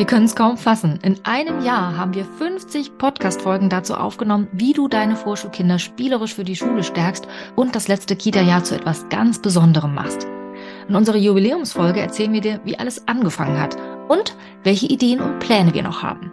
Wir können es kaum fassen. In einem Jahr haben wir 50 Podcast-Folgen dazu aufgenommen, wie du deine Vorschulkinder spielerisch für die Schule stärkst und das letzte Kita-Jahr zu etwas ganz Besonderem machst. In unserer Jubiläumsfolge erzählen wir dir, wie alles angefangen hat und welche Ideen und Pläne wir noch haben.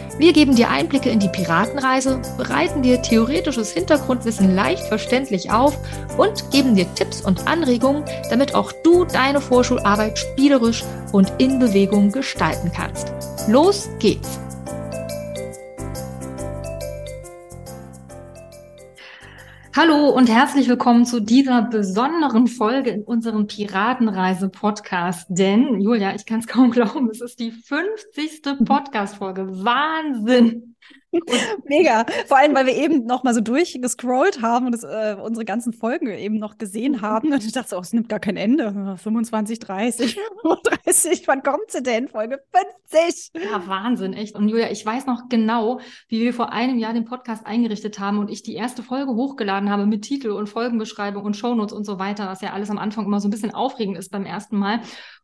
Wir geben dir Einblicke in die Piratenreise, bereiten dir theoretisches Hintergrundwissen leicht verständlich auf und geben dir Tipps und Anregungen, damit auch du deine Vorschularbeit spielerisch und in Bewegung gestalten kannst. Los geht's! Hallo und herzlich willkommen zu dieser besonderen Folge in unserem Piratenreise-Podcast. Denn, Julia, ich kann es kaum glauben, es ist die 50. Podcast-Folge. Wahnsinn! Mega. Vor allem, weil wir eben noch mal so durchgescrollt haben und das, äh, unsere ganzen Folgen eben noch gesehen mhm. haben. Und ich dachte, oh, es nimmt gar kein Ende. 25, 30, 35, wann kommt sie denn? Folge 50. Ja, Wahnsinn, echt. Und Julia, ich weiß noch genau, wie wir vor einem Jahr den Podcast eingerichtet haben und ich die erste Folge hochgeladen habe mit Titel und Folgenbeschreibung und Shownotes und so weiter, was ja alles am Anfang immer so ein bisschen aufregend ist beim ersten Mal.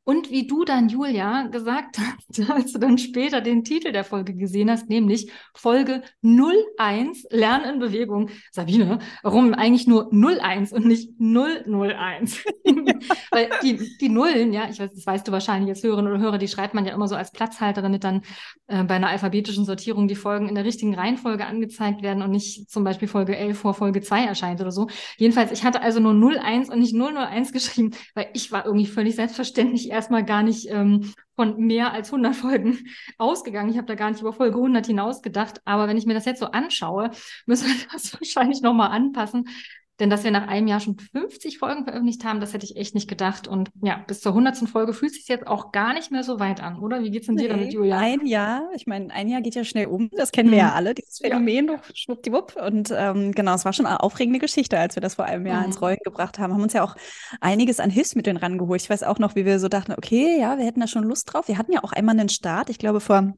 Und wie du dann, Julia, gesagt hast, als du dann später den Titel der Folge gesehen hast, nämlich Folge 01 Lernen in Bewegung. Sabine, warum eigentlich nur 01 und nicht 001? Weil die, die Nullen, ja, ich weiß, das weißt du wahrscheinlich als Hörerinnen oder Hörer, die schreibt man ja immer so als Platzhalter, damit dann äh, bei einer alphabetischen Sortierung die Folgen in der richtigen Reihenfolge angezeigt werden und nicht zum Beispiel Folge 11 vor Folge 2 erscheint oder so. Jedenfalls, ich hatte also nur 01 und nicht 001 geschrieben, weil ich war irgendwie völlig selbstverständlich erstmal gar nicht ähm, von mehr als 100 Folgen ausgegangen. Ich habe da gar nicht über Folge 100 hinaus gedacht. Aber wenn ich mir das jetzt so anschaue, müssen wir das wahrscheinlich nochmal anpassen, denn dass wir nach einem Jahr schon 50 Folgen veröffentlicht haben, das hätte ich echt nicht gedacht. Und ja, bis zur 100. Folge fühlt sich jetzt auch gar nicht mehr so weit an, oder? Wie geht's denn nee, dir damit, Julia? Ein Jahr, ich meine, ein Jahr geht ja schnell um. Das kennen wir ja mhm. alle, dieses Phänomen, ja. schwuppdiwupp. Und ähm, genau, es war schon eine aufregende Geschichte, als wir das vor einem Jahr mhm. ins Rollen gebracht haben. Haben uns ja auch einiges an Hilfsmitteln rangeholt. Ich weiß auch noch, wie wir so dachten, okay, ja, wir hätten da schon Lust drauf. Wir hatten ja auch einmal einen Start, ich glaube vor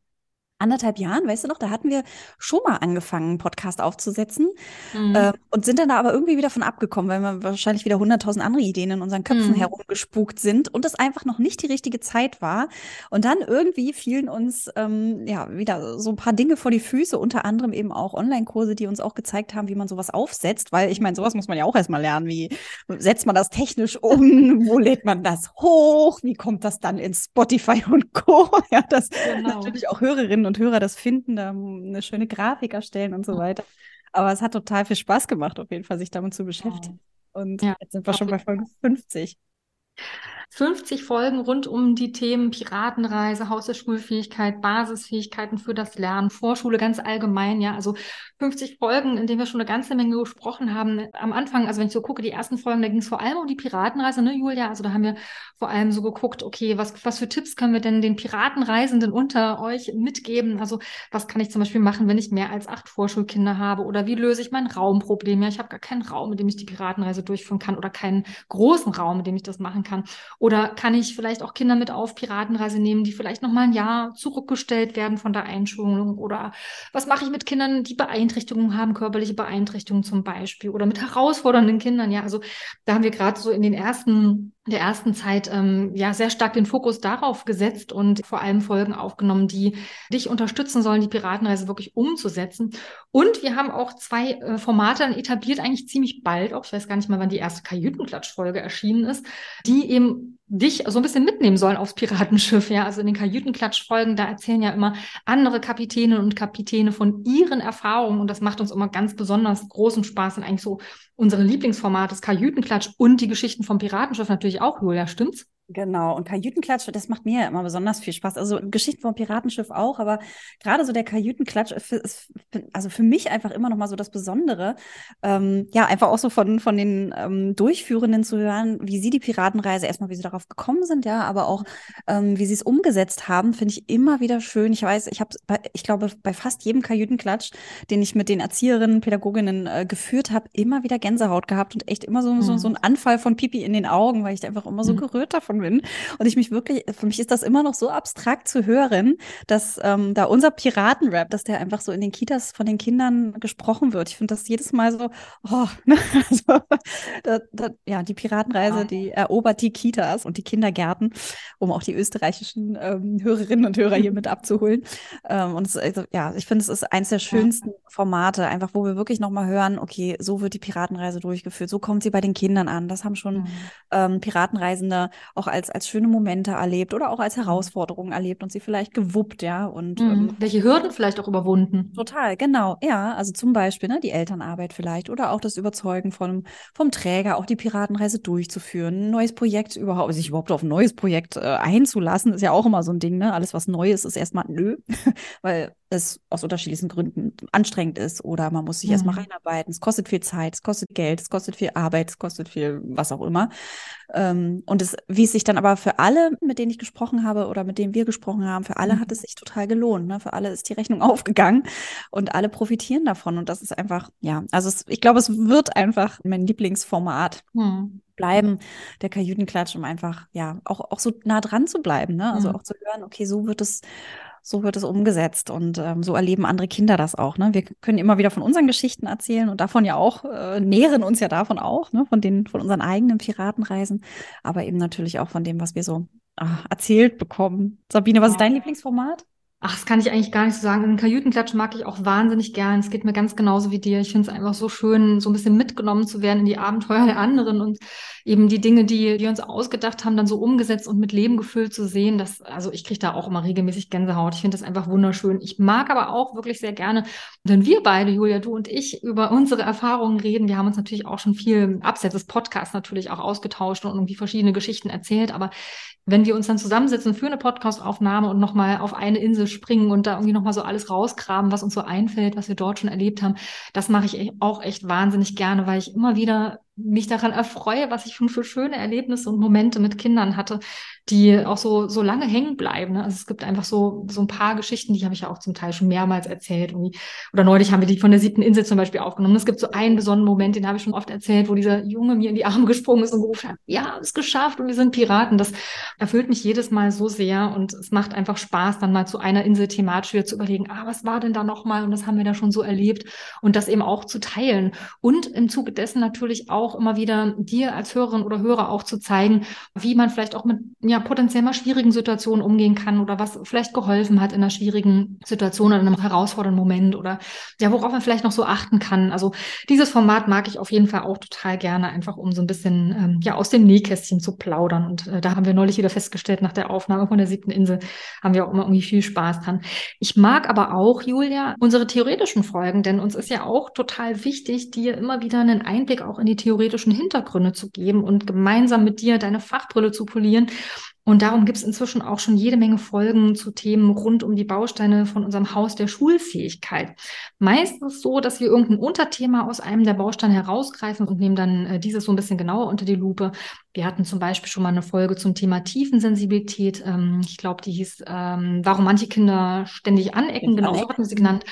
anderthalb Jahren, weißt du noch, da hatten wir schon mal angefangen, einen Podcast aufzusetzen mhm. äh, und sind dann da aber irgendwie wieder von abgekommen, weil wir wahrscheinlich wieder hunderttausend andere Ideen in unseren Köpfen mhm. herumgespukt sind und es einfach noch nicht die richtige Zeit war. Und dann irgendwie fielen uns ähm, ja wieder so ein paar Dinge vor die Füße, unter anderem eben auch Online-Kurse, die uns auch gezeigt haben, wie man sowas aufsetzt, weil ich meine, sowas muss man ja auch erstmal lernen, wie setzt man das technisch um, wo lädt man das hoch, wie kommt das dann in Spotify und Co. Ja, das genau. natürlich auch Hörerinnen und Hörer das finden, da eine schöne Grafik erstellen und so weiter. Aber es hat total viel Spaß gemacht, auf jeden Fall, sich damit zu beschäftigen. Und ja, jetzt sind wir schon bei Folge 50. 50 Folgen rund um die Themen Piratenreise, Haus der Schulfähigkeit, Basisfähigkeiten für das Lernen, Vorschule ganz allgemein, ja, also 50 Folgen, in denen wir schon eine ganze Menge gesprochen haben. Am Anfang, also wenn ich so gucke, die ersten Folgen, da ging es vor allem um die Piratenreise, ne, Julia? Also da haben wir vor allem so geguckt, okay, was, was für Tipps können wir denn den Piratenreisenden unter euch mitgeben? Also was kann ich zum Beispiel machen, wenn ich mehr als acht Vorschulkinder habe? Oder wie löse ich mein Raumproblem? Ja, ich habe gar keinen Raum, mit dem ich die Piratenreise durchführen kann oder keinen großen Raum, mit dem ich das machen kann. Oder kann ich vielleicht auch Kinder mit auf Piratenreise nehmen, die vielleicht noch mal ein Jahr zurückgestellt werden von der Einschulung? Oder was mache ich mit Kindern, die Beeinträchtigungen haben, körperliche Beeinträchtigungen zum Beispiel? Oder mit herausfordernden Kindern? Ja, also da haben wir gerade so in den ersten der ersten Zeit ähm, ja sehr stark den Fokus darauf gesetzt und vor allem Folgen aufgenommen, die dich unterstützen sollen, die Piratenreise wirklich umzusetzen. Und wir haben auch zwei äh, Formate dann etabliert, eigentlich ziemlich bald, auch ich weiß gar nicht mal, wann die erste Kajütenklatsch-Folge erschienen ist, die eben dich so ein bisschen mitnehmen sollen aufs Piratenschiff. Ja, also in den Kajütenklatsch-Folgen, da erzählen ja immer andere Kapitäne und Kapitäne von ihren Erfahrungen und das macht uns immer ganz besonders großen Spaß und eigentlich so unsere Lieblingsformate, das Kajütenklatsch und die Geschichten vom Piratenschiff natürlich auch, Julia, stimmt's? Genau, und Kajütenklatsch, das macht mir ja immer besonders viel Spaß. Also Geschichten vom Piratenschiff auch, aber gerade so der Kajütenklatsch ist, also für mich einfach immer noch mal so das Besondere. Ähm, ja, einfach auch so von, von den ähm, Durchführenden zu hören, wie sie die Piratenreise, erstmal wie sie darauf gekommen sind, ja, aber auch ähm, wie sie es umgesetzt haben, finde ich immer wieder schön. Ich weiß, ich habe, ich glaube, bei fast jedem Kajütenklatsch, den ich mit den Erzieherinnen, Pädagoginnen äh, geführt habe, immer wieder Gänsehaut gehabt und echt immer so, mhm. so, so ein Anfall von Pipi in den Augen, weil ich einfach immer so mhm. gerührt davon bin. Und ich mich wirklich, für mich ist das immer noch so abstrakt zu hören, dass ähm, da unser Piratenrap, dass der einfach so in den Kitas von den Kindern gesprochen wird. Ich finde das jedes Mal so, oh, ne? also, da, da, ja, die Piratenreise, die erobert die Kitas und die Kindergärten, um auch die österreichischen ähm, Hörerinnen und Hörer hier mit abzuholen. Ähm, und es, also, ja, ich finde, es ist eins der schönsten Formate, einfach wo wir wirklich nochmal hören, okay, so wird die Piratenreise durchgeführt, so kommt sie bei den Kindern an. Das haben schon mhm. ähm, Piratenreisende auch als, als schöne Momente erlebt oder auch als mhm. Herausforderungen erlebt und sie vielleicht gewuppt, ja. Und mhm. ähm, welche Hürden vielleicht auch überwunden. Total, genau. Ja, also zum Beispiel ne, die Elternarbeit vielleicht oder auch das Überzeugen von, vom Träger, auch die Piratenreise durchzuführen, ein neues Projekt überhaupt, sich überhaupt auf ein neues Projekt äh, einzulassen, ist ja auch immer so ein Ding, ne? Alles, was neu ist, ist erstmal nö, weil es aus unterschiedlichsten Gründen anstrengend ist oder man muss sich mhm. erstmal reinarbeiten. Es kostet viel Zeit, es kostet Geld, es kostet viel Arbeit, es kostet viel was auch immer. Ähm, und es, wie es sich dann aber für alle, mit denen ich gesprochen habe oder mit denen wir gesprochen haben, für alle mhm. hat es sich total gelohnt. Ne? Für alle ist die Rechnung aufgegangen und alle profitieren davon. Und das ist einfach, ja, also es, ich glaube, es wird einfach mein Lieblingsformat. Mhm bleiben, der Kajütenklatsch, um einfach, ja, auch, auch so nah dran zu bleiben, ne? Also mhm. auch zu hören, okay, so wird es so wird es umgesetzt und ähm, so erleben andere Kinder das auch. Ne? Wir können immer wieder von unseren Geschichten erzählen und davon ja auch, äh, nähren uns ja davon auch, ne? von, den, von unseren eigenen Piratenreisen, aber eben natürlich auch von dem, was wir so ach, erzählt bekommen. Sabine, was ist dein Lieblingsformat? Ach, das kann ich eigentlich gar nicht so sagen. Den Kajütenklatsch mag ich auch wahnsinnig gern. Es geht mir ganz genauso wie dir. Ich finde es einfach so schön, so ein bisschen mitgenommen zu werden in die Abenteuer der anderen und eben die Dinge, die wir uns ausgedacht haben, dann so umgesetzt und mit Leben gefüllt zu sehen. Das, also ich kriege da auch immer regelmäßig Gänsehaut. Ich finde das einfach wunderschön. Ich mag aber auch wirklich sehr gerne, wenn wir beide, Julia, du und ich, über unsere Erfahrungen reden. Wir haben uns natürlich auch schon viel abseits des Podcasts natürlich auch ausgetauscht und irgendwie verschiedene Geschichten erzählt. Aber wenn wir uns dann zusammensetzen für eine Podcastaufnahme und nochmal auf eine Insel springen und da irgendwie nochmal so alles rausgraben, was uns so einfällt, was wir dort schon erlebt haben, das mache ich auch echt wahnsinnig gerne, weil ich immer wieder mich daran erfreue, was ich schon für schöne Erlebnisse und Momente mit Kindern hatte, die auch so, so lange hängen bleiben. Ne? Also es gibt einfach so, so ein paar Geschichten, die habe ich ja auch zum Teil schon mehrmals erzählt. Irgendwie. Oder neulich haben wir die von der siebten Insel zum Beispiel aufgenommen. Es gibt so einen besonderen Moment, den habe ich schon oft erzählt, wo dieser Junge mir in die Arme gesprungen ist und gerufen hat, ja, es geschafft und wir sind Piraten. Das erfüllt mich jedes Mal so sehr und es macht einfach Spaß, dann mal zu einer Insel thematisch wieder zu überlegen, ah, was war denn da nochmal und das haben wir da schon so erlebt und das eben auch zu teilen. Und im Zuge dessen natürlich auch immer wieder dir als Hörerin oder Hörer auch zu zeigen, wie man vielleicht auch mit ja, potenziell mal schwierigen Situationen umgehen kann oder was vielleicht geholfen hat in einer schwierigen Situation oder in einem herausfordernden Moment oder ja, worauf man vielleicht noch so achten kann. Also dieses Format mag ich auf jeden Fall auch total gerne, einfach um so ein bisschen ähm, ja aus dem Nähkästchen zu plaudern. Und äh, da haben wir neulich wieder festgestellt, nach der Aufnahme von der siebten Insel haben wir auch immer irgendwie viel Spaß dran. Ich mag aber auch, Julia, unsere theoretischen Folgen, denn uns ist ja auch total wichtig, dir immer wieder einen Einblick auch in die theoretischen Hintergründe zu geben und gemeinsam mit dir deine Fachbrille zu polieren und darum gibt es inzwischen auch schon jede Menge Folgen zu Themen rund um die Bausteine von unserem Haus der Schulfähigkeit. Meistens so, dass wir irgendein Unterthema aus einem der Bausteine herausgreifen und nehmen dann äh, dieses so ein bisschen genauer unter die Lupe. Wir hatten zum Beispiel schon mal eine Folge zum Thema Tiefensensibilität. Ähm, ich glaube, die hieß, ähm, warum manche Kinder ständig anecken, genau, so hatten wir sie genannt.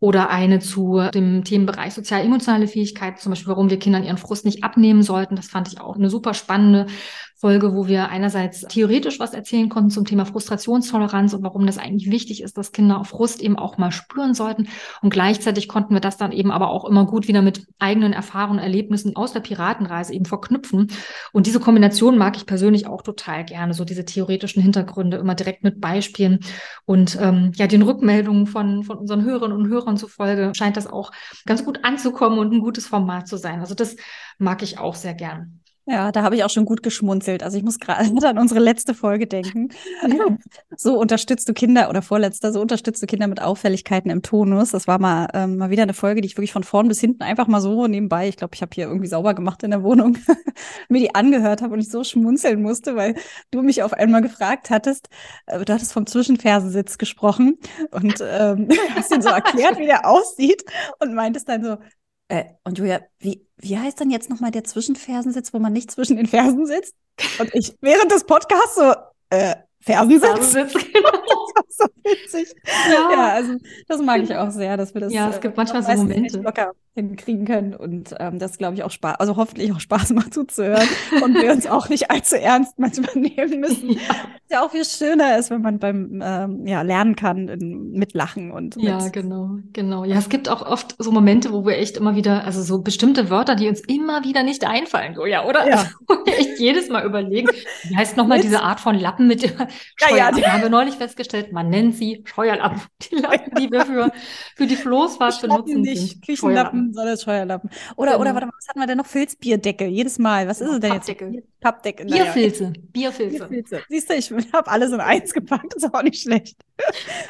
Oder eine zu dem Themenbereich sozial-emotionale Fähigkeit, zum Beispiel, warum wir Kindern ihren Frust nicht abnehmen sollten. Das fand ich auch eine super spannende Folge, wo wir einerseits theoretisch was erzählen konnten zum Thema Frustrationstoleranz und warum das eigentlich wichtig ist, dass Kinder auf Frust eben auch mal spüren sollten. Und gleichzeitig konnten wir das dann eben aber auch immer gut wieder mit eigenen Erfahrungen, Erlebnissen aus der Piratenreise eben verknüpfen. Und diese Kombination mag ich persönlich auch total gerne, so diese theoretischen Hintergründe immer direkt mit Beispielen. Und ähm, ja, den Rückmeldungen von, von unseren Hörerinnen und Hörern zufolge scheint das auch ganz gut anzukommen und ein gutes Format zu sein. Also das mag ich auch sehr gern. Ja, da habe ich auch schon gut geschmunzelt. Also ich muss gerade an unsere letzte Folge denken. so unterstützt du Kinder oder vorletzter, so unterstützt du Kinder mit Auffälligkeiten im Tonus. Das war mal, ähm, mal wieder eine Folge, die ich wirklich von vorn bis hinten einfach mal so nebenbei, ich glaube, ich habe hier irgendwie sauber gemacht in der Wohnung, mir die angehört habe und ich so schmunzeln musste, weil du mich auf einmal gefragt hattest, äh, du hattest vom Zwischenfersensitz gesprochen und ähm, hast ihn so erklärt, wie der aussieht und meintest dann so, äh, und Julia, wie, wie heißt dann jetzt nochmal der Zwischenfersensitz, wo man nicht zwischen den Fersen sitzt? Und ich während des Podcasts so, äh, Fersensitz. Fersensitz genau. das war so witzig. Ja. ja. also das mag ich auch sehr, dass wir das. Ja, es gibt äh, manchmal so Momente. Locker hinkriegen können und ähm, das glaube ich auch Spaß, also hoffentlich auch Spaß macht zuzuhören und wir uns auch nicht allzu ernst manchmal nehmen müssen. Ja. ja auch viel schöner ist, wenn man beim ähm, ja lernen kann in, mit Lachen und mit ja genau genau ja es gibt auch oft so Momente, wo wir echt immer wieder also so bestimmte Wörter, die uns immer wieder nicht einfallen, so ja oder? Ja. Also, echt jedes Mal überlegen, wie heißt nochmal diese Art von Lappen mit dem Scheuerlappen? Ja, ja. haben wir neulich festgestellt, man nennt sie Scheuerlappen, die Lappen, die wir für für die Floßfahrt benutzen. Nicht Küchenlappen soll das Scheuerlappen. Oder, genau. oder warte mal, was hatten wir denn noch? Filzbierdeckel, jedes Mal. Was ist es denn Pappdeckel. jetzt? Pappdeckel. Bierfilze. Bierfilze. Bierfilze. Siehst du, ich habe alles in eins gepackt, das ist auch nicht schlecht.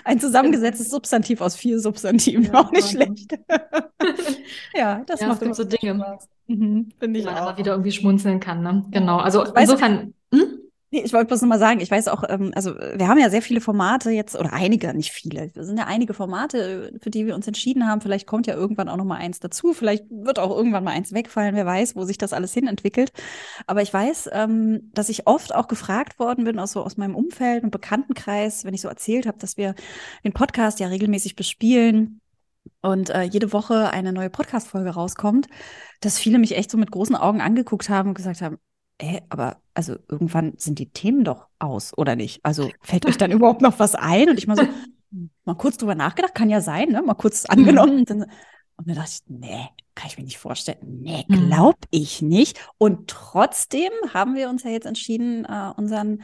Ein zusammengesetztes Substantiv aus vier Substantiven, ja, auch nicht schlecht. ja, das ja, macht es so Dinge. Mhm, Finde ich man auch. aber wieder irgendwie schmunzeln kann. Ne? Genau. Also insofern. Hm? Nee, ich wollte bloß noch mal sagen, ich weiß auch, ähm, also wir haben ja sehr viele Formate jetzt, oder einige, nicht viele. Es sind ja einige Formate, für die wir uns entschieden haben. Vielleicht kommt ja irgendwann auch noch mal eins dazu. Vielleicht wird auch irgendwann mal eins wegfallen. Wer weiß, wo sich das alles hin entwickelt. Aber ich weiß, ähm, dass ich oft auch gefragt worden bin, aus so aus meinem Umfeld und Bekanntenkreis, wenn ich so erzählt habe, dass wir den Podcast ja regelmäßig bespielen und äh, jede Woche eine neue Podcast-Folge rauskommt, dass viele mich echt so mit großen Augen angeguckt haben und gesagt haben, Ey, aber also irgendwann sind die Themen doch aus, oder nicht? Also fällt euch dann überhaupt noch was ein? Und ich mal so, mal kurz drüber nachgedacht, kann ja sein, ne? Mal kurz angenommen. Mhm. Und dann dachte ich, nee, kann ich mir nicht vorstellen. Nee, mhm. glaub ich nicht. Und trotzdem haben wir uns ja jetzt entschieden, uh, unseren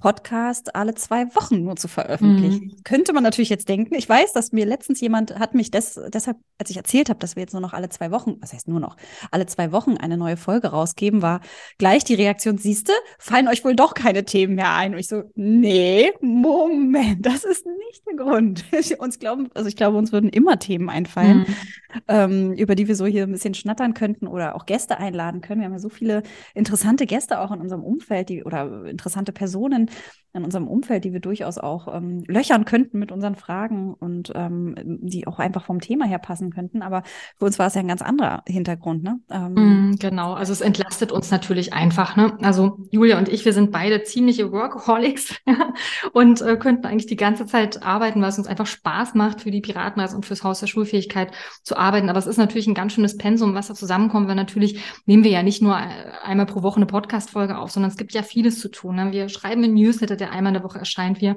Podcast alle zwei Wochen nur zu veröffentlichen. Mhm. Könnte man natürlich jetzt denken. Ich weiß, dass mir letztens jemand hat mich des, deshalb, als ich erzählt habe, dass wir jetzt nur noch alle zwei Wochen, was heißt nur noch, alle zwei Wochen eine neue Folge rausgeben, war gleich die Reaktion, siehste, fallen euch wohl doch keine Themen mehr ein. Und ich so, nee, Moment, das ist nicht der Grund. uns glauben, also ich glaube, uns würden immer Themen einfallen, mhm. ähm, über die wir so hier ein bisschen schnattern könnten oder auch Gäste einladen können. Wir haben ja so viele interessante Gäste auch in unserem Umfeld, die oder interessante Personen, in unserem Umfeld, die wir durchaus auch ähm, löchern könnten mit unseren Fragen und ähm, die auch einfach vom Thema her passen könnten. Aber für uns war es ja ein ganz anderer Hintergrund. Ne? Ähm, mm, genau, also es entlastet uns natürlich einfach. Ne? Also Julia und ich, wir sind beide ziemliche Workaholics und äh, könnten eigentlich die ganze Zeit arbeiten, was uns einfach Spaß macht für die Piratenreise und fürs Haus der Schulfähigkeit zu arbeiten. Aber es ist natürlich ein ganz schönes Pensum, was da zusammenkommt, weil natürlich nehmen wir ja nicht nur äh, einmal pro Woche eine Podcast-Folge auf, sondern es gibt ja vieles zu tun. Ne? Wir schreiben in Newsletter, der einmal in der Woche erscheint. Wir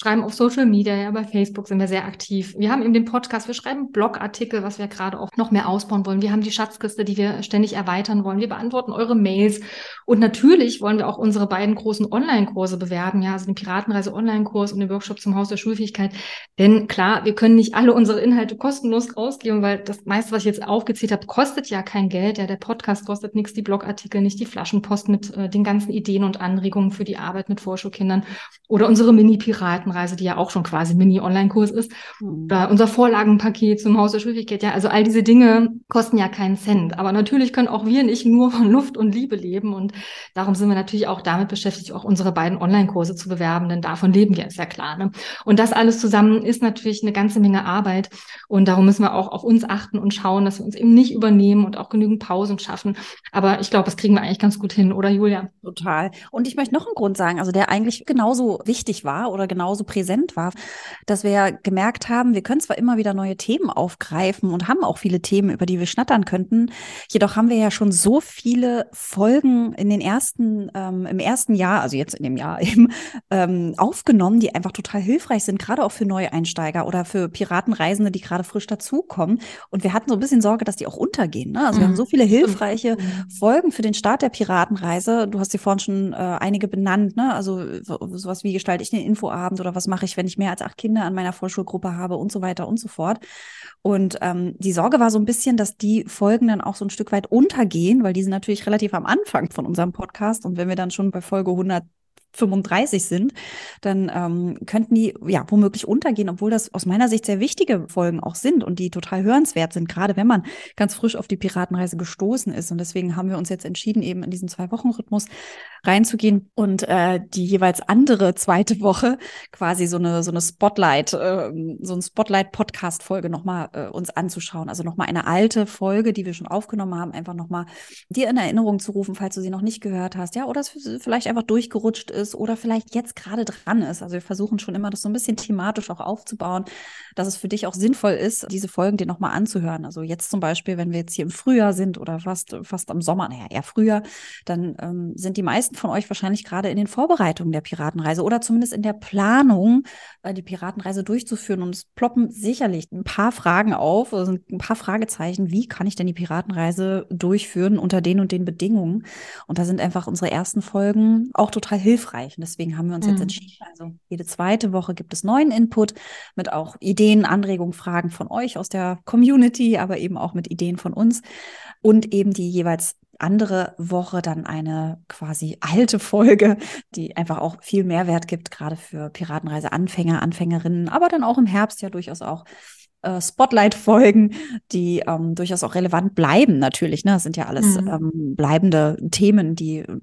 schreiben auf Social Media, ja, bei Facebook sind wir sehr aktiv. Wir haben eben den Podcast, wir schreiben Blogartikel, was wir gerade auch noch mehr ausbauen wollen. Wir haben die Schatzkiste, die wir ständig erweitern wollen. Wir beantworten eure Mails. Und natürlich wollen wir auch unsere beiden großen Online-Kurse bewerben, ja, also den Piratenreise Online-Kurs und den Workshop zum Haus der Schulfähigkeit. Denn klar, wir können nicht alle unsere Inhalte kostenlos rausgeben, weil das meiste, was ich jetzt aufgezählt habe, kostet ja kein Geld. Ja, der Podcast kostet nichts, die Blogartikel nicht, die Flaschenpost mit äh, den ganzen Ideen und Anregungen für die Arbeit mit Vorschulkindern oder unsere Mini-Piratenreise, die ja auch schon quasi Mini-Online-Kurs ist, mhm. oder unser Vorlagenpaket zum Haus der Schwierigkeit. Ja, also all diese Dinge kosten ja keinen Cent. Aber natürlich können auch wir nicht nur von Luft und Liebe leben. Und darum sind wir natürlich auch damit beschäftigt, auch unsere beiden Online-Kurse zu bewerben, denn davon leben wir, ist ja klar. Ne? Und das alles zusammen ist natürlich eine ganze Menge Arbeit. Und darum müssen wir auch auf uns achten und schauen, dass wir uns eben nicht übernehmen und auch genügend Pausen schaffen. Aber ich glaube, das kriegen wir eigentlich ganz gut hin, oder Julia? Total. Und ich möchte noch einen Grund sagen, also der eigentlich genauso wichtig war oder genauso präsent war, dass wir gemerkt haben, wir können zwar immer wieder neue Themen aufgreifen und haben auch viele Themen, über die wir schnattern könnten, jedoch haben wir ja schon so viele Folgen in den ersten, ähm, im ersten Jahr, also jetzt in dem Jahr eben, ähm, aufgenommen, die einfach total hilfreich sind, gerade auch für Neueinsteiger oder für Piratenreisende, die gerade frisch dazukommen. Und wir hatten so ein bisschen Sorge, dass die auch untergehen. Ne? Also mhm. wir haben so viele hilfreiche mhm. Folgen für den Start der Piratenreise. Du hast sie vorhin schon äh, einige benannt, ne? Also sowas wie gestalte ich den Infoabend oder was mache ich, wenn ich mehr als acht Kinder an meiner Vorschulgruppe habe und so weiter und so fort. Und ähm, die Sorge war so ein bisschen, dass die Folgen dann auch so ein Stück weit untergehen, weil die sind natürlich relativ am Anfang von unserem Podcast. Und wenn wir dann schon bei Folge 100 35 sind, dann ähm, könnten die ja womöglich untergehen, obwohl das aus meiner Sicht sehr wichtige Folgen auch sind und die total hörenswert sind, gerade wenn man ganz frisch auf die Piratenreise gestoßen ist. Und deswegen haben wir uns jetzt entschieden, eben in diesen Zwei-Wochen-Rhythmus reinzugehen und äh, die jeweils andere zweite Woche quasi so eine so eine Spotlight, äh, so ein Spotlight-Podcast-Folge nochmal äh, uns anzuschauen. Also nochmal eine alte Folge, die wir schon aufgenommen haben, einfach nochmal dir in Erinnerung zu rufen, falls du sie noch nicht gehört hast, ja, oder es vielleicht einfach durchgerutscht ist ist oder vielleicht jetzt gerade dran ist. Also wir versuchen schon immer, das so ein bisschen thematisch auch aufzubauen, dass es für dich auch sinnvoll ist, diese Folgen dir nochmal anzuhören. Also jetzt zum Beispiel, wenn wir jetzt hier im Frühjahr sind oder fast, fast am Sommer, naja, eher früher, dann ähm, sind die meisten von euch wahrscheinlich gerade in den Vorbereitungen der Piratenreise oder zumindest in der Planung, äh, die Piratenreise durchzuführen. Und es ploppen sicherlich ein paar Fragen auf, also ein paar Fragezeichen. Wie kann ich denn die Piratenreise durchführen unter den und den Bedingungen? Und da sind einfach unsere ersten Folgen auch total hilfreich hilfreich. Und deswegen haben wir uns mhm. jetzt entschieden, also jede zweite Woche gibt es neuen Input mit auch Ideen, Anregungen, Fragen von euch aus der Community, aber eben auch mit Ideen von uns und eben die jeweils andere Woche dann eine quasi alte Folge, die einfach auch viel Mehrwert gibt, gerade für Piratenreise-Anfänger, Anfängerinnen, aber dann auch im Herbst ja durchaus auch äh, Spotlight-Folgen, die ähm, durchaus auch relevant bleiben, natürlich. Ne? Das sind ja alles mhm. ähm, bleibende Themen, die äh,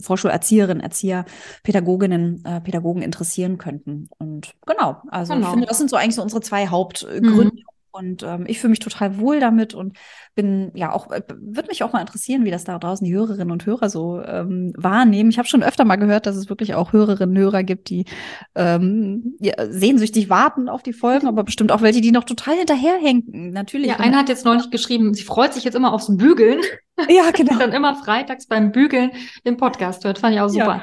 Vorschulerzieherinnen, Erzieher, Pädagoginnen, äh, Pädagogen interessieren könnten. Und genau, also genau. ich finde, das sind so eigentlich so unsere zwei Hauptgründe, mhm. Und ähm, ich fühle mich total wohl damit und bin ja auch, äh, würde mich auch mal interessieren, wie das da draußen die Hörerinnen und Hörer so ähm, wahrnehmen. Ich habe schon öfter mal gehört, dass es wirklich auch Hörerinnen und Hörer gibt, die ähm, ja, sehnsüchtig warten auf die Folgen, aber bestimmt auch welche, die noch total hinterherhängen. Natürlich. Ja, einer hat jetzt neulich geschrieben, sie freut sich jetzt immer aufs Bügeln. Ja, genau. dann immer freitags beim Bügeln den Podcast hört. Fand ich auch super. Ja.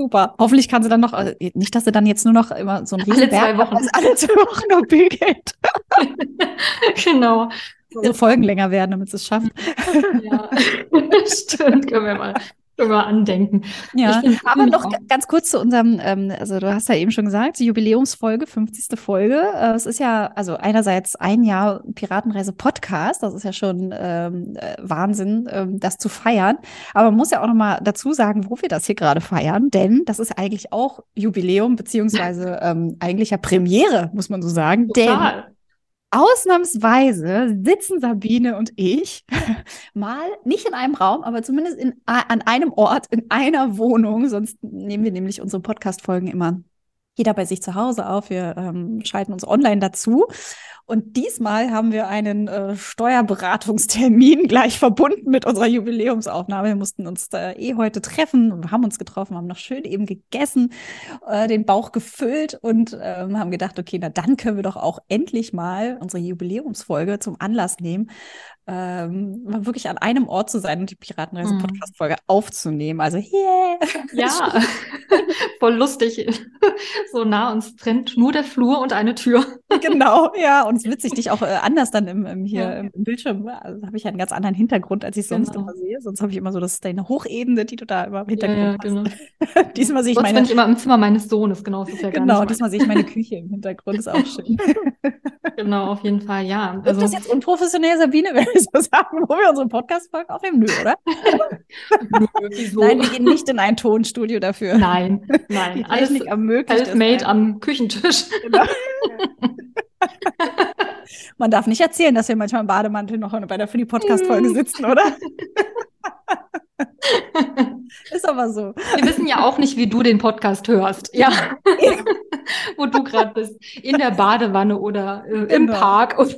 Super. Hoffentlich kann sie dann noch, also nicht, dass sie dann jetzt nur noch immer so ein Alle zwei Wochen. alle zwei Wochen nur bügelt. genau. So Folgen länger werden, damit sie es schafft. Ja, stimmt. Können wir mal drüber andenken. Ja, aber noch auch. ganz kurz zu unserem, ähm, also du hast ja eben schon gesagt, die Jubiläumsfolge, 50. Folge. Äh, es ist ja, also einerseits ein Jahr Piratenreise-Podcast, das ist ja schon ähm, äh, Wahnsinn, ähm, das zu feiern. Aber man muss ja auch nochmal dazu sagen, wo wir das hier gerade feiern, denn das ist eigentlich auch Jubiläum, beziehungsweise ähm, eigentlich ja Premiere, muss man so sagen. Total. Denn Ausnahmsweise sitzen Sabine und ich mal nicht in einem Raum, aber zumindest in, an einem Ort, in einer Wohnung. Sonst nehmen wir nämlich unsere Podcast-Folgen immer jeder bei sich zu Hause auf. Wir ähm, schalten uns online dazu. Und diesmal haben wir einen äh, Steuerberatungstermin gleich verbunden mit unserer Jubiläumsaufnahme. Wir mussten uns äh, eh heute treffen und haben uns getroffen, haben noch schön eben gegessen, äh, den Bauch gefüllt und ähm, haben gedacht, okay, na dann können wir doch auch endlich mal unsere Jubiläumsfolge zum Anlass nehmen, ähm, wirklich an einem Ort zu sein und die Piratenreise-Podcast-Folge mhm. aufzunehmen. Also, yeah! Ja, voll lustig. so nah uns trennt nur der Flur und eine Tür. genau, ja. Und es ist witzig, dich auch äh, anders dann im, im hier ja. im, Bildschirm. Also habe ich einen ganz anderen Hintergrund, als ich sonst genau. immer sehe. Sonst habe ich immer so, das ist deine Hochebene, die du da immer im Hintergrund ja, ja, genau. diesmal sehe ich sonst meine. bin ich immer im Zimmer meines Sohnes, genau. Das ist ja genau, diesmal sehe ich meine Küche im Hintergrund, ist auch schön. genau, auf jeden Fall, ja. Also, ist das jetzt unprofessionell, Sabine? so sagen, wo wir unsere Podcast-Folgen aufnehmen? Nö, oder? Nö? Nein, wir gehen nicht in ein Tonstudio dafür. Nein, nein. Die Alles ermöglicht Selfmade am Küchentisch. Genau. Man darf nicht erzählen, dass wir manchmal im Bademantel noch bei der für die Podcast-Folge sitzen, oder? Ist aber so. Wir wissen ja auch nicht, wie du den Podcast hörst. Ja. Wo du gerade bist. In der Badewanne oder äh, im genau. Park. Oder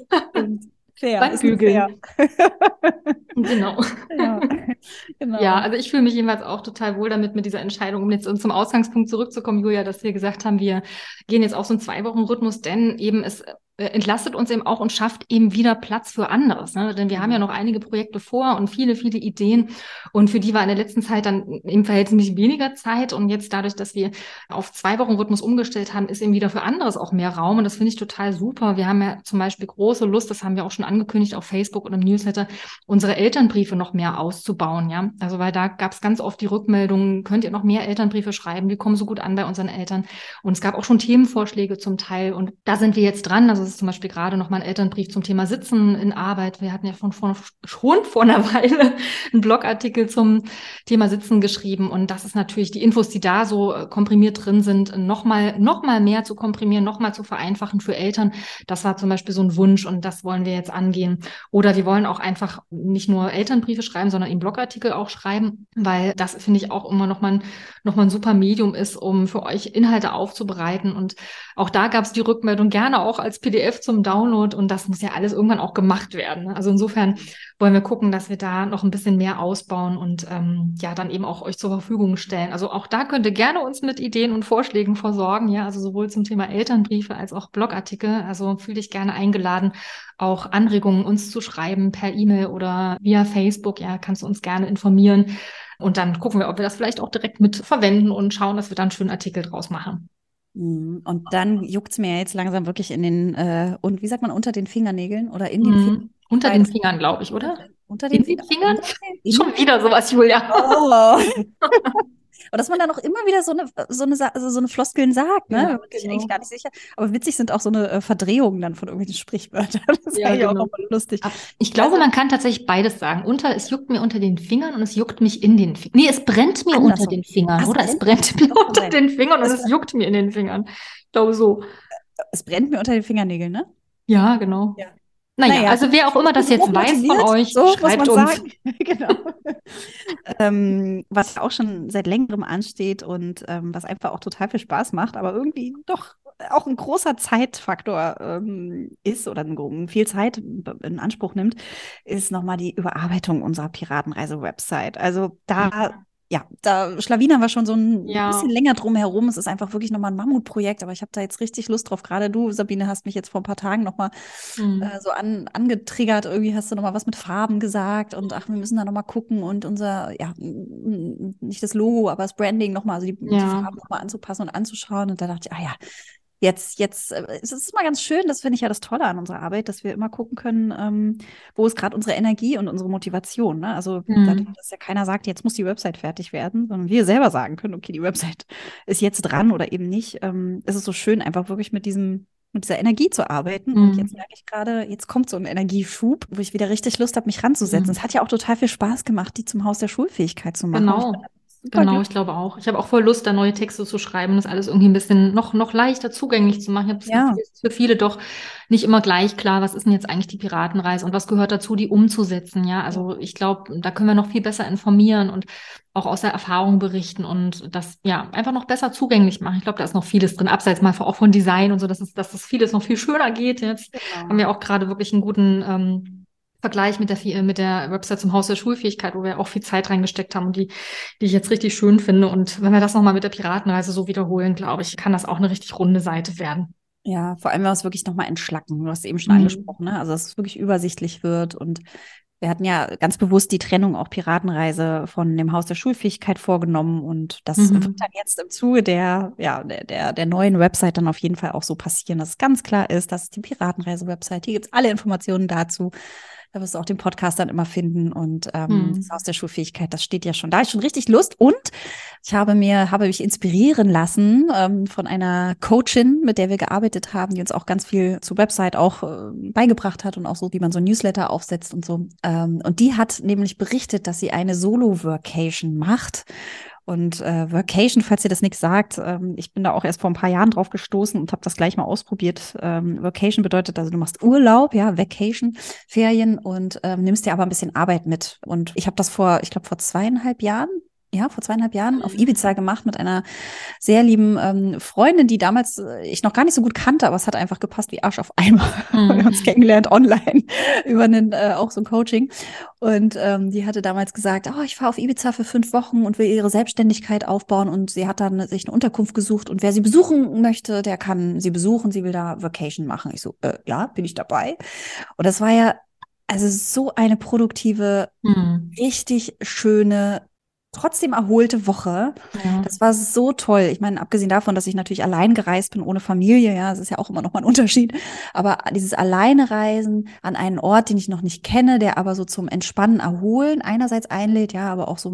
Fair, beim Bügeln. genau. Ja, genau. ja, also ich fühle mich jedenfalls auch total wohl damit mit dieser Entscheidung, um jetzt zum Ausgangspunkt zurückzukommen, Julia, dass wir gesagt haben, wir gehen jetzt auf so einen Zwei-Wochen-Rhythmus, denn eben es entlastet uns eben auch und schafft eben wieder Platz für anderes. Ne? Denn wir haben ja noch einige Projekte vor und viele, viele Ideen. Und für die war in der letzten Zeit dann im Verhältnis weniger Zeit. Und jetzt dadurch, dass wir auf zwei Wochen Rhythmus umgestellt haben, ist eben wieder für anderes auch mehr Raum. Und das finde ich total super. Wir haben ja zum Beispiel große Lust, das haben wir auch schon angekündigt auf Facebook und im Newsletter, unsere Elternbriefe noch mehr auszubauen. Ja, also weil da gab es ganz oft die Rückmeldungen, könnt ihr noch mehr Elternbriefe schreiben? Die kommen so gut an bei unseren Eltern. Und es gab auch schon Themenvorschläge zum Teil. Und da sind wir jetzt dran. Also ist zum Beispiel gerade noch mal ein Elternbrief zum Thema Sitzen in Arbeit. Wir hatten ja schon vor, schon vor einer Weile einen Blogartikel zum Thema Sitzen geschrieben. Und das ist natürlich die Infos, die da so äh, komprimiert drin sind, noch mal, noch mal mehr zu komprimieren, noch mal zu vereinfachen für Eltern. Das war zum Beispiel so ein Wunsch und das wollen wir jetzt angehen. Oder wir wollen auch einfach nicht nur Elternbriefe schreiben, sondern eben Blogartikel auch schreiben, weil das finde ich auch immer noch mal, ein, noch mal ein super Medium ist, um für euch Inhalte aufzubereiten. Und auch da gab es die Rückmeldung gerne auch als PDF zum Download und das muss ja alles irgendwann auch gemacht werden. Ne? Also insofern wollen wir gucken, dass wir da noch ein bisschen mehr ausbauen und ähm, ja, dann eben auch euch zur Verfügung stellen. Also auch da könnt ihr gerne uns mit Ideen und Vorschlägen versorgen, ja, also sowohl zum Thema Elternbriefe als auch Blogartikel. Also fühle dich gerne eingeladen, auch Anregungen uns zu schreiben per E-Mail oder via Facebook. Ja, kannst du uns gerne informieren. Und dann gucken wir, ob wir das vielleicht auch direkt mit verwenden und schauen, dass wir dann einen schönen Artikel draus machen. Mhm. Und dann juckt es mir jetzt langsam wirklich in den, äh, und wie sagt man, unter den Fingernägeln oder in den mhm. Fingern? Unter den Fingern, glaube ich, oder? Unter den, in den Fingern? Schon wieder sowas, Julia. Oh. Und dass man dann auch immer wieder so eine, so eine, also so eine Floskeln sagt, ne? Ja, bin ich genau. eigentlich gar nicht sicher. Aber witzig sind auch so eine äh, Verdrehungen dann von irgendwelchen Sprichwörtern. Das ja, genau. auch mal lustig. Ich glaube, man kann tatsächlich beides sagen. Unter, es juckt mir unter den Fingern und es juckt mich in den Fingern. Nee, es brennt mir unter den Fingern, Ach, oder? Es brennt mir unter den Fingern und es juckt mir in den Fingern. Ich glaube so. Es brennt mir unter den Fingernägeln, ne? Ja, genau. Ja. Naja, naja, also wer auch immer das jetzt weiß von euch, so, schreibt uns. genau. ähm, was auch schon seit längerem ansteht und ähm, was einfach auch total viel Spaß macht, aber irgendwie doch auch ein großer Zeitfaktor ähm, ist oder viel Zeit in Anspruch nimmt, ist nochmal die Überarbeitung unserer Piratenreise-Website. Also da ja, da schlawinern wir schon so ein ja. bisschen länger drum herum. Es ist einfach wirklich nochmal ein Mammutprojekt, aber ich habe da jetzt richtig Lust drauf. Gerade du, Sabine, hast mich jetzt vor ein paar Tagen nochmal mhm. äh, so an, angetriggert. Irgendwie hast du nochmal was mit Farben gesagt und ach, wir müssen da nochmal gucken und unser, ja, nicht das Logo, aber das Branding nochmal, also die, ja. die Farben nochmal anzupassen und anzuschauen. Und da dachte ich, ah ja, jetzt, jetzt, äh, es ist immer ganz schön, das finde ich ja das Tolle an unserer Arbeit, dass wir immer gucken können, ähm, wo ist gerade unsere Energie und unsere Motivation. Ne? Also, mhm. dadurch, dass ja keiner sagt, jetzt muss die Website fertig werden, sondern wir selber sagen können, okay, die Website ist jetzt dran oder eben nicht. Ähm, es ist so schön, einfach wirklich mit diesem mit dieser Energie zu arbeiten. Mhm. Und jetzt merke ich gerade, jetzt kommt so ein Energieschub, wo ich wieder richtig Lust habe, mich ranzusetzen. Mhm. Es hat ja auch total viel Spaß gemacht, die zum Haus der Schulfähigkeit zu machen. Genau. Genau, ich glaube auch. Ich habe auch voll Lust, da neue Texte zu schreiben, das alles irgendwie ein bisschen noch, noch leichter zugänglich zu machen. Ich habe das ja. Gefühl, es ist für viele doch nicht immer gleich klar, was ist denn jetzt eigentlich die Piratenreise und was gehört dazu, die umzusetzen. Ja, also ich glaube, da können wir noch viel besser informieren und auch aus der Erfahrung berichten und das ja einfach noch besser zugänglich machen. Ich glaube, da ist noch vieles drin, abseits mal auch von Design und so, dass es, dass das vieles noch viel schöner geht. Jetzt genau. haben wir auch gerade wirklich einen guten ähm, Vergleich mit der, mit der Website zum Haus der Schulfähigkeit, wo wir auch viel Zeit reingesteckt haben und die, die ich jetzt richtig schön finde. Und wenn wir das nochmal mit der Piratenreise so wiederholen, glaube ich, kann das auch eine richtig runde Seite werden. Ja, vor allem, wenn wir es wirklich nochmal entschlacken. Du hast eben schon mhm. angesprochen, ne? Also, dass es wirklich übersichtlich wird und wir hatten ja ganz bewusst die Trennung auch Piratenreise von dem Haus der Schulfähigkeit vorgenommen und das mhm. wird dann jetzt im Zuge der, ja, der, der, der neuen Website dann auf jeden Fall auch so passieren, dass es ganz klar ist, dass die Piratenreise-Website, hier gibt es alle Informationen dazu. Da wirst du auch den Podcast dann immer finden und ähm, hm. das Haus der Schulfähigkeit, das steht ja schon da. Ich schon richtig Lust und ich habe mir, habe mich inspirieren lassen ähm, von einer Coachin, mit der wir gearbeitet haben, die uns auch ganz viel zur Website auch äh, beigebracht hat und auch so, wie man so ein Newsletter aufsetzt und so. Ähm, und die hat nämlich berichtet, dass sie eine Solo-Workation macht und äh, Workation, falls ihr das nichts sagt, ähm, ich bin da auch erst vor ein paar Jahren drauf gestoßen und habe das gleich mal ausprobiert. Ähm, Workation bedeutet also, du machst Urlaub, ja, Vacation, Ferien und ähm, nimmst dir aber ein bisschen Arbeit mit. Und ich habe das vor, ich glaube, vor zweieinhalb Jahren ja, vor zweieinhalb Jahren auf Ibiza gemacht mit einer sehr lieben ähm, Freundin, die damals äh, ich noch gar nicht so gut kannte, aber es hat einfach gepasst wie Arsch auf einmal. Mhm. Wir haben uns kennengelernt online über einen, äh, auch so ein Coaching. Und ähm, die hatte damals gesagt, oh, ich fahre auf Ibiza für fünf Wochen und will ihre Selbstständigkeit aufbauen. Und sie hat dann sich eine Unterkunft gesucht. Und wer sie besuchen möchte, der kann sie besuchen. Sie will da Vacation machen. Ich so, äh, ja, bin ich dabei. Und das war ja also so eine produktive, mhm. richtig schöne trotzdem erholte Woche. Ja. Das war so toll. Ich meine, abgesehen davon, dass ich natürlich allein gereist bin, ohne Familie, ja, das ist ja auch immer noch mal ein Unterschied. Aber dieses Alleinereisen an einen Ort, den ich noch nicht kenne, der aber so zum Entspannen, Erholen einerseits einlädt, ja, aber auch so,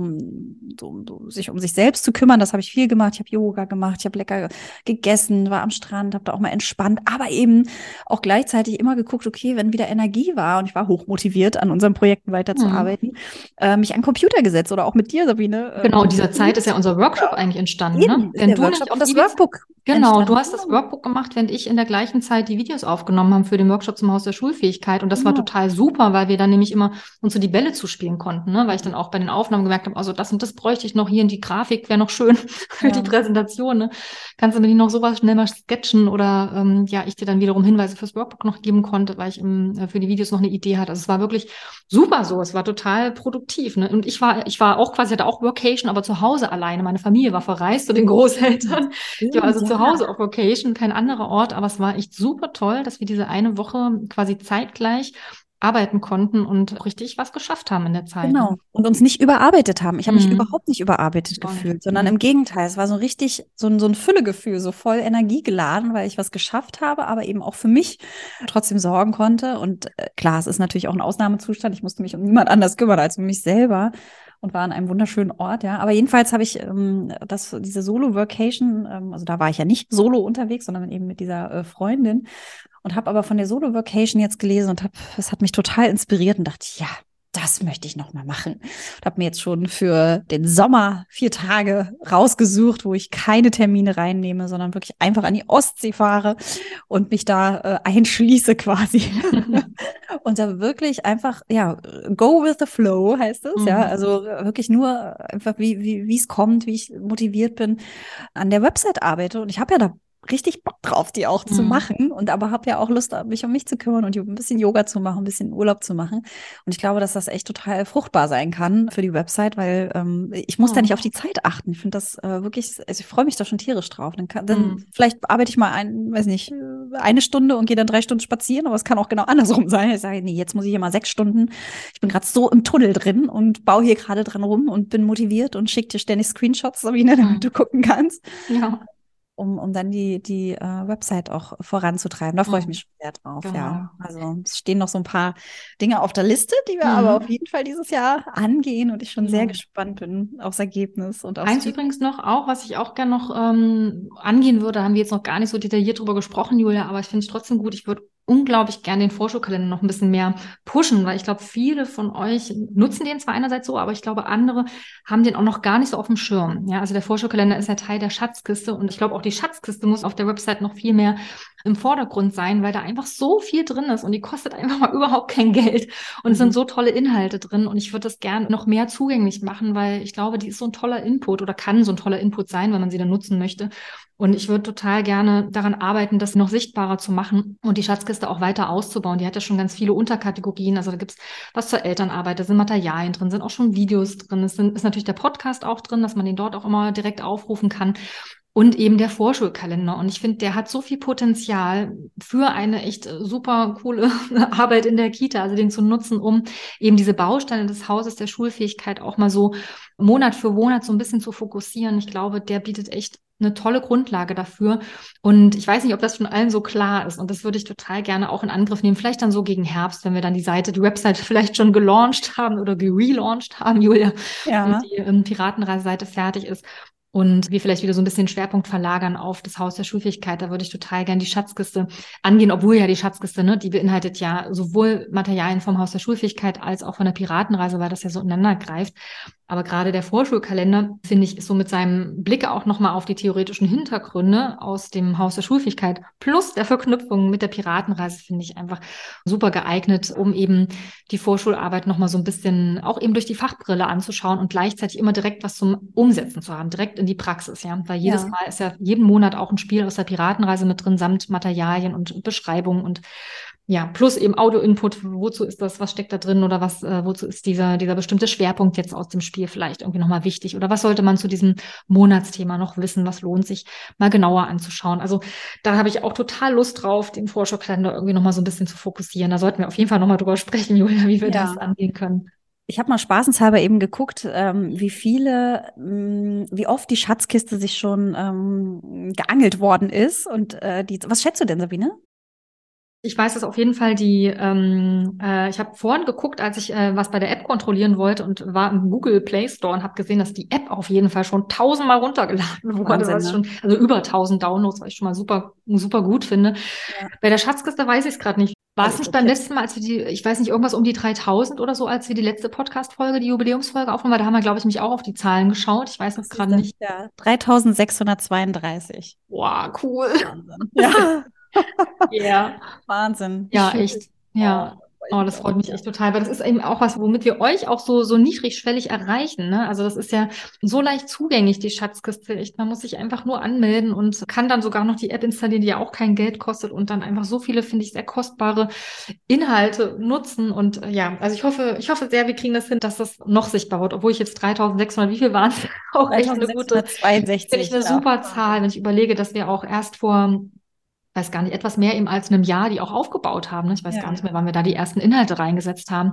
so, so sich um sich selbst zu kümmern, das habe ich viel gemacht. Ich habe Yoga gemacht, ich habe lecker gegessen, war am Strand, habe da auch mal entspannt, aber eben auch gleichzeitig immer geguckt, okay, wenn wieder Energie war und ich war hochmotiviert, an unseren Projekten weiterzuarbeiten, mhm. äh, mich an Computer gesetzt oder auch mit dir, Sabine, Sabine. Ähm, genau, in dieser Zeit ist ja unser Workshop eigentlich entstanden. Ne? Denn du Workshop und das Workbook. Genau, du hast das Workbook gemacht, während ich in der gleichen Zeit die Videos aufgenommen habe für den Workshop zum Haus der Schulfähigkeit. Und das genau. war total super, weil wir dann nämlich immer uns so die Bälle zuspielen konnten, ne? weil ich dann auch bei den Aufnahmen gemerkt habe, also das und das bräuchte ich noch hier in die Grafik, wäre noch schön für ja. die Präsentation. Ne? Kannst du mir nicht noch sowas schnell mal sketchen oder ähm, ja, ich dir dann wiederum Hinweise fürs Workbook noch geben konnte, weil ich im, äh, für die Videos noch eine Idee hatte. Also es war wirklich super so, es war total produktiv. Ne? Und ich war, ich war auch quasi, hatte auch Workation, aber zu Hause alleine. Meine Familie war verreist zu den Großeltern. Ich war also ja. zu Hause auf Vocation, kein anderer Ort, aber es war echt super toll, dass wir diese eine Woche quasi zeitgleich arbeiten konnten und richtig was geschafft haben in der Zeit. Genau. Und uns nicht überarbeitet haben. Ich habe mich mhm. überhaupt nicht überarbeitet Voll. gefühlt, sondern im Gegenteil. Es war so richtig so ein, so ein Füllegefühl, so voll energiegeladen, weil ich was geschafft habe, aber eben auch für mich trotzdem sorgen konnte. Und äh, klar, es ist natürlich auch ein Ausnahmezustand. Ich musste mich um niemand anders kümmern als um mich selber und war an einem wunderschönen Ort, ja. Aber jedenfalls habe ich ähm, das, diese Solo-Workation, ähm, also da war ich ja nicht solo unterwegs, sondern eben mit dieser äh, Freundin und habe aber von der Solo-Workation jetzt gelesen und habe, es hat mich total inspiriert und dachte, ja, das möchte ich noch mal machen. Und habe mir jetzt schon für den Sommer vier Tage rausgesucht, wo ich keine Termine reinnehme, sondern wirklich einfach an die Ostsee fahre und mich da äh, einschließe quasi. und da wirklich einfach, ja, go with the flow heißt es, mhm. ja. Also wirklich nur einfach, wie, wie es kommt, wie ich motiviert bin, an der Website arbeite. Und ich habe ja da richtig Bock drauf, die auch mhm. zu machen und aber habe ja auch Lust, mich um mich zu kümmern und ein bisschen Yoga zu machen, ein bisschen Urlaub zu machen. Und ich glaube, dass das echt total fruchtbar sein kann für die Website, weil ähm, ich muss oh. da nicht auf die Zeit achten. Ich finde das äh, wirklich, also ich freue mich da schon tierisch drauf. Dann, kann, dann mhm. vielleicht arbeite ich mal ein, weiß nicht, eine Stunde und gehe dann drei Stunden spazieren, aber es kann auch genau andersrum sein. Ich sage, nee, jetzt muss ich hier mal sechs Stunden. Ich bin gerade so im Tunnel drin und baue hier gerade dran rum und bin motiviert und schicke dir ständig Screenshots, Sabine, damit mhm. du gucken kannst. Ja um, um dann die, die äh, Website auch voranzutreiben. Da freue ich mich schon sehr drauf, genau. ja. Also es stehen noch so ein paar Dinge auf der Liste, die wir mhm. aber auf jeden Fall dieses Jahr angehen und ich schon mhm. sehr gespannt bin aufs Ergebnis und aufs Eins übrigens noch auch, was ich auch gerne noch ähm, angehen würde, haben wir jetzt noch gar nicht so detailliert drüber gesprochen, Julia, aber ich finde es trotzdem gut. Ich würde unglaublich gerne den Vorschulkalender noch ein bisschen mehr pushen, weil ich glaube, viele von euch nutzen den zwar einerseits so, aber ich glaube, andere haben den auch noch gar nicht so auf dem Schirm. Ja, also der Vorschulkalender ist ja Teil der Schatzkiste und ich glaube, auch die Schatzkiste muss auf der Website noch viel mehr im Vordergrund sein, weil da einfach so viel drin ist und die kostet einfach mal überhaupt kein Geld und es sind mhm. so tolle Inhalte drin und ich würde das gerne noch mehr zugänglich machen, weil ich glaube, die ist so ein toller Input oder kann so ein toller Input sein, wenn man sie dann nutzen möchte. Und ich würde total gerne daran arbeiten, das noch sichtbarer zu machen und die Schatzkiste auch weiter auszubauen. Die hat ja schon ganz viele Unterkategorien. Also da gibt's was zur Elternarbeit, da sind Materialien drin, sind auch schon Videos drin. Es sind, ist natürlich der Podcast auch drin, dass man den dort auch immer direkt aufrufen kann. Und eben der Vorschulkalender. Und ich finde, der hat so viel Potenzial für eine echt super coole Arbeit in der Kita, also den zu nutzen, um eben diese Bausteine des Hauses der Schulfähigkeit auch mal so Monat für Monat so ein bisschen zu fokussieren. Ich glaube, der bietet echt eine tolle Grundlage dafür. Und ich weiß nicht, ob das schon allen so klar ist. Und das würde ich total gerne auch in Angriff nehmen. Vielleicht dann so gegen Herbst, wenn wir dann die Seite, die Website vielleicht schon gelauncht haben oder gelauncht haben, Julia, ja. und die ähm, Piratenreise-Seite fertig ist. Und wir vielleicht wieder so ein bisschen Schwerpunkt verlagern auf das Haus der Schulfähigkeit. Da würde ich total gerne die Schatzkiste angehen, obwohl ja die Schatzkiste, ne, die beinhaltet ja sowohl Materialien vom Haus der Schulfähigkeit als auch von der Piratenreise, weil das ja so ineinander greift. Aber gerade der Vorschulkalender, finde ich, ist so mit seinem Blick auch nochmal auf die theoretischen Hintergründe aus dem Haus der Schulfähigkeit plus der Verknüpfung mit der Piratenreise, finde ich einfach super geeignet, um eben die Vorschularbeit nochmal so ein bisschen auch eben durch die Fachbrille anzuschauen und gleichzeitig immer direkt was zum Umsetzen zu haben, direkt in die Praxis, ja. Weil jedes ja. Mal ist ja jeden Monat auch ein Spiel aus der Piratenreise mit drin, samt Materialien und Beschreibungen und ja, plus eben Audio-Input, wozu ist das, was steckt da drin oder was, äh, wozu ist dieser, dieser bestimmte Schwerpunkt jetzt aus dem Spiel vielleicht irgendwie nochmal wichtig oder was sollte man zu diesem Monatsthema noch wissen, was lohnt sich mal genauer anzuschauen. Also da habe ich auch total Lust drauf, den Vorschaukalender irgendwie nochmal so ein bisschen zu fokussieren. Da sollten wir auf jeden Fall nochmal drüber sprechen, Julia, wie wir ja. das angehen können. Ich habe mal spaßenshalber eben geguckt, ähm, wie viele, mh, mm, wie oft die Schatzkiste sich schon ähm, geangelt worden ist. Und äh, die, was schätzt du denn, Sabine? Ich weiß, dass auf jeden Fall die, ähm, äh, ich habe vorhin geguckt, als ich äh, was bei der App kontrollieren wollte und war im Google Play Store und habe gesehen, dass die App auf jeden Fall schon tausendmal runtergeladen wurde. Was ne? schon, also über tausend Downloads, was ich schon mal super, super gut finde. Ja. Bei der Schatzkiste weiß ich es gerade nicht. War es nicht beim letzten Mal, als wir die, ich weiß nicht, irgendwas um die 3000 oder so, als wir die letzte Podcast-Folge, die Jubiläumsfolge aufgenommen haben, da haben wir, glaube ich, mich auch auf die Zahlen geschaut. Ich weiß es gerade nicht. Ja, 3632. Wow, cool. Wahnsinn. Ja. Ja. Wahnsinn. Ja, echt. Ja. Oh, das freut mich echt total, weil das ist eben auch was, womit wir euch auch so, so niedrigschwellig erreichen. Ne? Also das ist ja so leicht zugänglich, die Schatzkiste. Echt, man muss sich einfach nur anmelden und kann dann sogar noch die App installieren, die ja auch kein Geld kostet und dann einfach so viele, finde ich, sehr kostbare Inhalte nutzen. Und äh, ja, also ich hoffe, ich hoffe sehr, wir kriegen das hin, dass das noch sichtbar wird, obwohl ich jetzt 3600, wie viel waren es? Auch echt eine gute, 62, finde ich eine super Zahl, wenn ich überlege, dass wir auch erst vor weiß gar nicht, etwas mehr eben als einem Jahr, die auch aufgebaut haben. Ne? Ich weiß ja. gar nicht mehr, wann wir da die ersten Inhalte reingesetzt haben.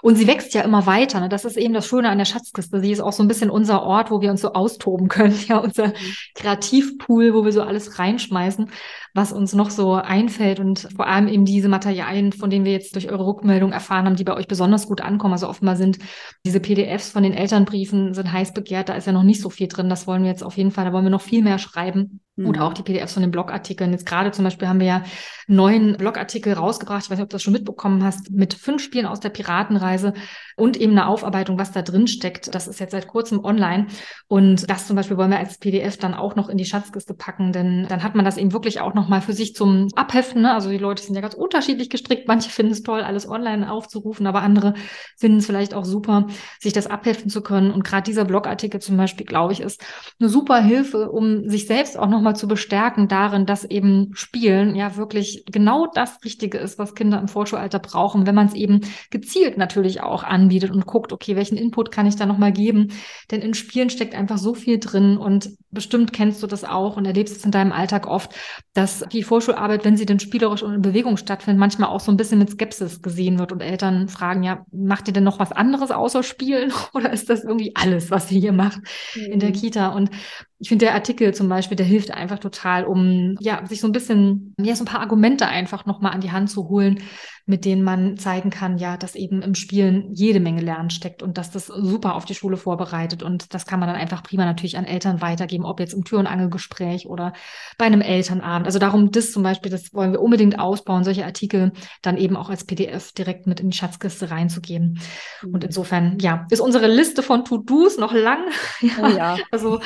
Und sie wächst ja immer weiter. Ne? Das ist eben das Schöne an der Schatzkiste. Sie ist auch so ein bisschen unser Ort, wo wir uns so austoben können. Ja, unser mhm. Kreativpool, wo wir so alles reinschmeißen, was uns noch so einfällt. Und vor allem eben diese Materialien, von denen wir jetzt durch eure Rückmeldung erfahren haben, die bei euch besonders gut ankommen. Also offenbar sind diese PDFs von den Elternbriefen sind heiß begehrt. Da ist ja noch nicht so viel drin. Das wollen wir jetzt auf jeden Fall, da wollen wir noch viel mehr schreiben. Mhm. Oder auch die PDFs von den Blogartikeln. Jetzt gerade zum Beispiel haben wir ja neuen Blogartikel rausgebracht. Ich weiß nicht, ob du das schon mitbekommen hast, mit fünf Spielen aus der Piratenreise und eben eine Aufarbeitung, was da drin steckt. Das ist jetzt seit kurzem online. Und das zum Beispiel wollen wir als PDF dann auch noch in die Schatzkiste packen, denn dann hat man das eben wirklich auch nochmal für sich zum Abheften. Ne? Also die Leute sind ja ganz unterschiedlich gestrickt. Manche finden es toll, alles online aufzurufen, aber andere finden es vielleicht auch super, sich das abheften zu können. Und gerade dieser Blogartikel zum Beispiel, glaube ich, ist eine super Hilfe, um sich selbst auch noch nochmal zu bestärken darin, dass eben Spielen ja wirklich genau das Richtige ist, was Kinder im Vorschulalter brauchen, wenn man es eben gezielt natürlich auch anbietet und guckt, okay, welchen Input kann ich da nochmal geben? Denn in Spielen steckt einfach so viel drin und bestimmt kennst du das auch und erlebst es in deinem Alltag oft, dass die Vorschularbeit, wenn sie denn spielerisch und in Bewegung stattfindet, manchmal auch so ein bisschen mit Skepsis gesehen wird und Eltern fragen, ja, macht ihr denn noch was anderes außer Spielen oder ist das irgendwie alles, was ihr hier macht mhm. in der mhm. Kita? Und ich finde, der Artikel zum Beispiel, der hilft einfach total, um ja, sich so ein bisschen, ja, so ein paar Argumente einfach nochmal an die Hand zu holen, mit denen man zeigen kann, ja, dass eben im Spielen jede Menge Lernen steckt und dass das super auf die Schule vorbereitet. Und das kann man dann einfach prima natürlich an Eltern weitergeben, ob jetzt im Tür- und Angelgespräch oder bei einem Elternabend. Also darum, das zum Beispiel, das wollen wir unbedingt ausbauen, solche Artikel dann eben auch als PDF direkt mit in die Schatzkiste reinzugeben. Mhm. Und insofern, ja, ist unsere Liste von To-Dos noch lang. ja, oh ja. Also,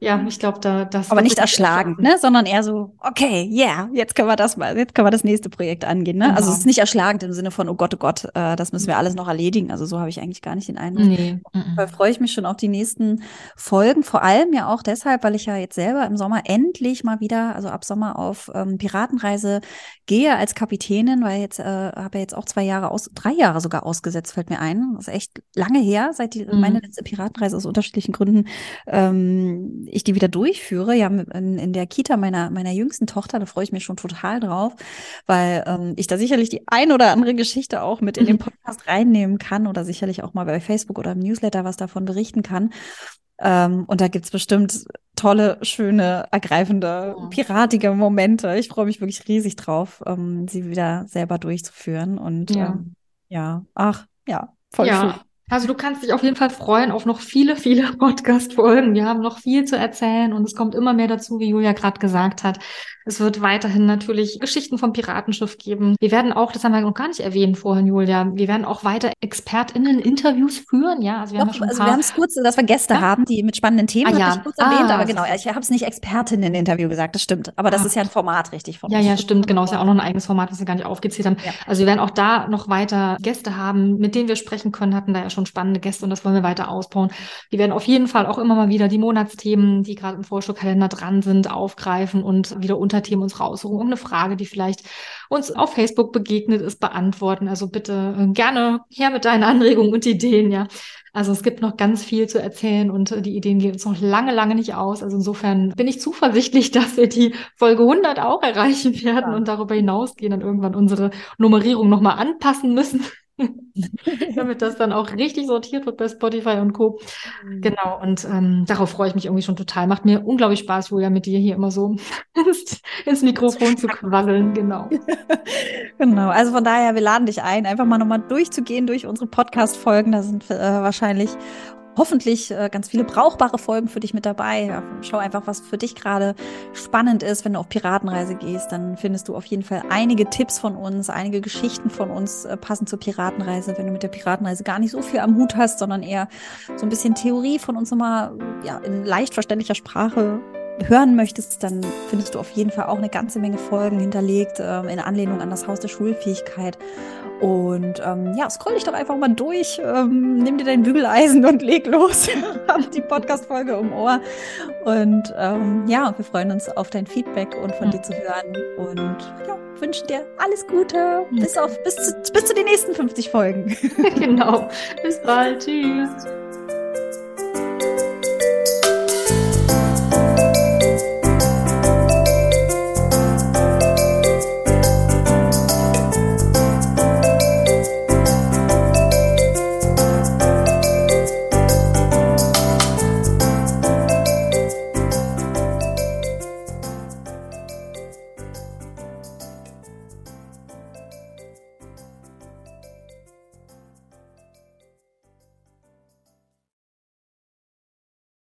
ja, ich glaube, da das. Aber nicht erschlagend, ne? Sondern eher so, okay, yeah, jetzt können wir das mal, jetzt können wir das nächste Projekt angehen, ne? Genau. Also es ist nicht erschlagend erschlagend im Sinne von, oh Gott, oh Gott, äh, das müssen wir alles noch erledigen. Also so habe ich eigentlich gar nicht den Eindruck. Nee. Da freue ich mich schon auf die nächsten Folgen. Vor allem ja auch deshalb, weil ich ja jetzt selber im Sommer endlich mal wieder, also ab Sommer auf ähm, Piratenreise gehe als Kapitänin, weil jetzt äh, habe ja jetzt auch zwei Jahre aus, drei Jahre sogar ausgesetzt, fällt mir ein. Das ist echt lange her, seit die, mhm. meine letzte Piratenreise aus unterschiedlichen Gründen ähm, ich die wieder durchführe. Ja, in, in der Kita meiner, meiner jüngsten Tochter, da freue ich mich schon total drauf, weil ähm, ich da sicherlich die ein oder andere Geschichte auch mit in den mhm. Podcast reinnehmen kann oder sicherlich auch mal bei Facebook oder im Newsletter was davon berichten kann. Ähm, und da gibt's bestimmt tolle, schöne, ergreifende, piratige Momente. Ich freue mich wirklich riesig drauf, ähm, sie wieder selber durchzuführen. Und ja, ähm, ja. ach, ja, voll ja. schön. Also du kannst dich auf jeden Fall freuen auf noch viele, viele Podcast-Folgen. Wir haben noch viel zu erzählen und es kommt immer mehr dazu, wie Julia gerade gesagt hat. Es wird weiterhin natürlich Geschichten vom Piratenschiff geben. Wir werden auch, das haben wir noch gar nicht erwähnt vorhin, Julia, wir werden auch weiter ExpertInnen-Interviews führen. Ja, also wir Doch, haben ja schon also wir haben es kurz, dass wir Gäste ja? haben, die mit spannenden Themen, ah, ja. ich kurz erwähnt, ah, aber genau, ich habe es nicht Expertinnen-Interview gesagt, das stimmt. Aber das ah. ist ja ein Format, richtig? Von ja, ja, stimmt, genau, ist ja auch noch ein eigenes Format, was wir gar nicht aufgezählt haben. Ja. Also wir werden auch da noch weiter Gäste haben, mit denen wir sprechen können, hatten da ja schon spannende Gäste und das wollen wir weiter ausbauen. Wir werden auf jeden Fall auch immer mal wieder die Monatsthemen, die gerade im Vorschulkalender dran sind, aufgreifen und wieder Unterthemen uns raussuchen. Irgendeine Frage, die vielleicht uns auf Facebook begegnet ist, beantworten. Also bitte äh, gerne her mit deinen Anregungen und Ideen, ja. Also es gibt noch ganz viel zu erzählen und äh, die Ideen gehen uns noch lange, lange nicht aus. Also insofern bin ich zuversichtlich, dass wir die Folge 100 auch erreichen werden ja. und darüber hinausgehen dann irgendwann unsere Nummerierung nochmal anpassen müssen. damit das dann auch richtig sortiert wird bei Spotify und Co. Mhm. Genau, und ähm, darauf freue ich mich irgendwie schon total. Macht mir unglaublich Spaß, Julia, mit dir hier immer so ins Mikrofon zu quasseln. Genau. genau, also von daher, wir laden dich ein, einfach mal nochmal durchzugehen durch unsere Podcast-Folgen. Da sind äh, wahrscheinlich hoffentlich äh, ganz viele brauchbare Folgen für dich mit dabei. Schau einfach, was für dich gerade spannend ist. Wenn du auf Piratenreise gehst, dann findest du auf jeden Fall einige Tipps von uns, einige Geschichten von uns äh, passend zur Piratenreise. Wenn du mit der Piratenreise gar nicht so viel am Hut hast, sondern eher so ein bisschen Theorie von uns nochmal ja, in leicht verständlicher Sprache hören möchtest, dann findest du auf jeden Fall auch eine ganze Menge Folgen hinterlegt äh, in Anlehnung an das Haus der Schulfähigkeit. Und ähm, ja, scroll dich doch einfach mal durch, ähm, nimm dir dein Bügeleisen und leg los. Hab die Podcast-Folge um Ohr. Und ähm, ja, wir freuen uns auf dein Feedback und von dir zu hören. Und ja, wünschen dir alles Gute. Bis, auf, bis, zu, bis zu den nächsten 50 Folgen. genau. Bis bald. Tschüss.